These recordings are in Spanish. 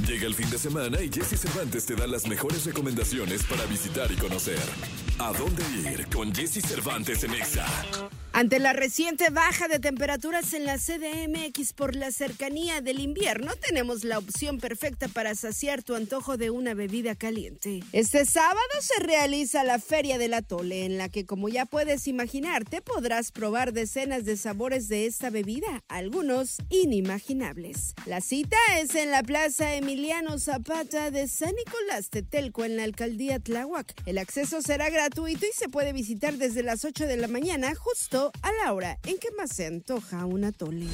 Llega el fin de semana y Jesse Cervantes te da las mejores recomendaciones para visitar y conocer. ¿A dónde ir con Jesse Cervantes en Exa? Ante la reciente baja de temperaturas en la CDMX por la cercanía del invierno, tenemos la opción perfecta para saciar tu antojo de una bebida caliente. Este sábado se realiza la Feria del Atole, en la que, como ya puedes imaginarte, podrás probar decenas de sabores de esta bebida, algunos inimaginables. La cita es en la Plaza Emiliano Zapata de San Nicolás Tetelco, en la alcaldía Tláhuac. El acceso será gratuito y se puede visitar desde las 8 de la mañana, justo a la hora en que más se antoja un atole.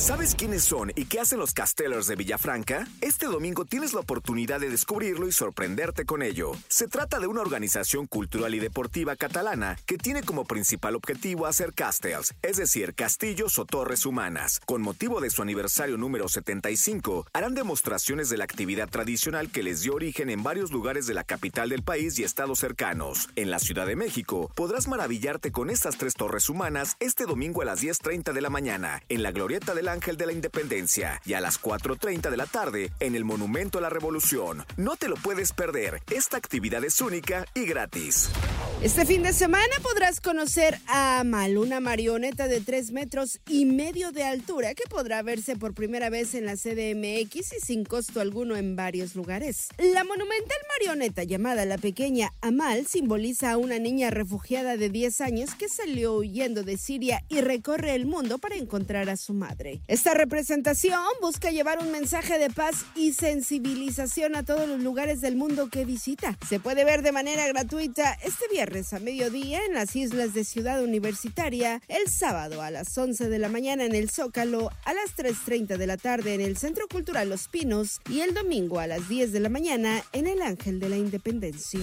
¿Sabes quiénes son y qué hacen los Castellers de Villafranca? Este domingo tienes la oportunidad de descubrirlo y sorprenderte con ello. Se trata de una organización cultural y deportiva catalana que tiene como principal objetivo hacer castells, es decir, castillos o torres humanas. Con motivo de su aniversario número 75, harán demostraciones de la actividad tradicional que les dio origen en varios lugares de la capital del país y estados cercanos. En la Ciudad de México, podrás maravillarte con estas tres torres humanas este domingo a las 10.30 de la mañana, en la glorieta de la Ángel de la Independencia y a las 4.30 de la tarde en el Monumento a la Revolución. No te lo puedes perder. Esta actividad es única y gratis. Este fin de semana podrás conocer a Amal, una marioneta de 3 metros y medio de altura que podrá verse por primera vez en la CDMX y sin costo alguno en varios lugares. La monumental marioneta llamada la pequeña Amal simboliza a una niña refugiada de 10 años que salió huyendo de Siria y recorre el mundo para encontrar a su madre. Esta representación busca llevar un mensaje de paz y sensibilización a todos los lugares del mundo que visita. Se puede ver de manera gratuita este viernes a mediodía en las islas de Ciudad Universitaria, el sábado a las 11 de la mañana en el Zócalo, a las 3.30 de la tarde en el Centro Cultural Los Pinos y el domingo a las 10 de la mañana en el Ángel de la Independencia.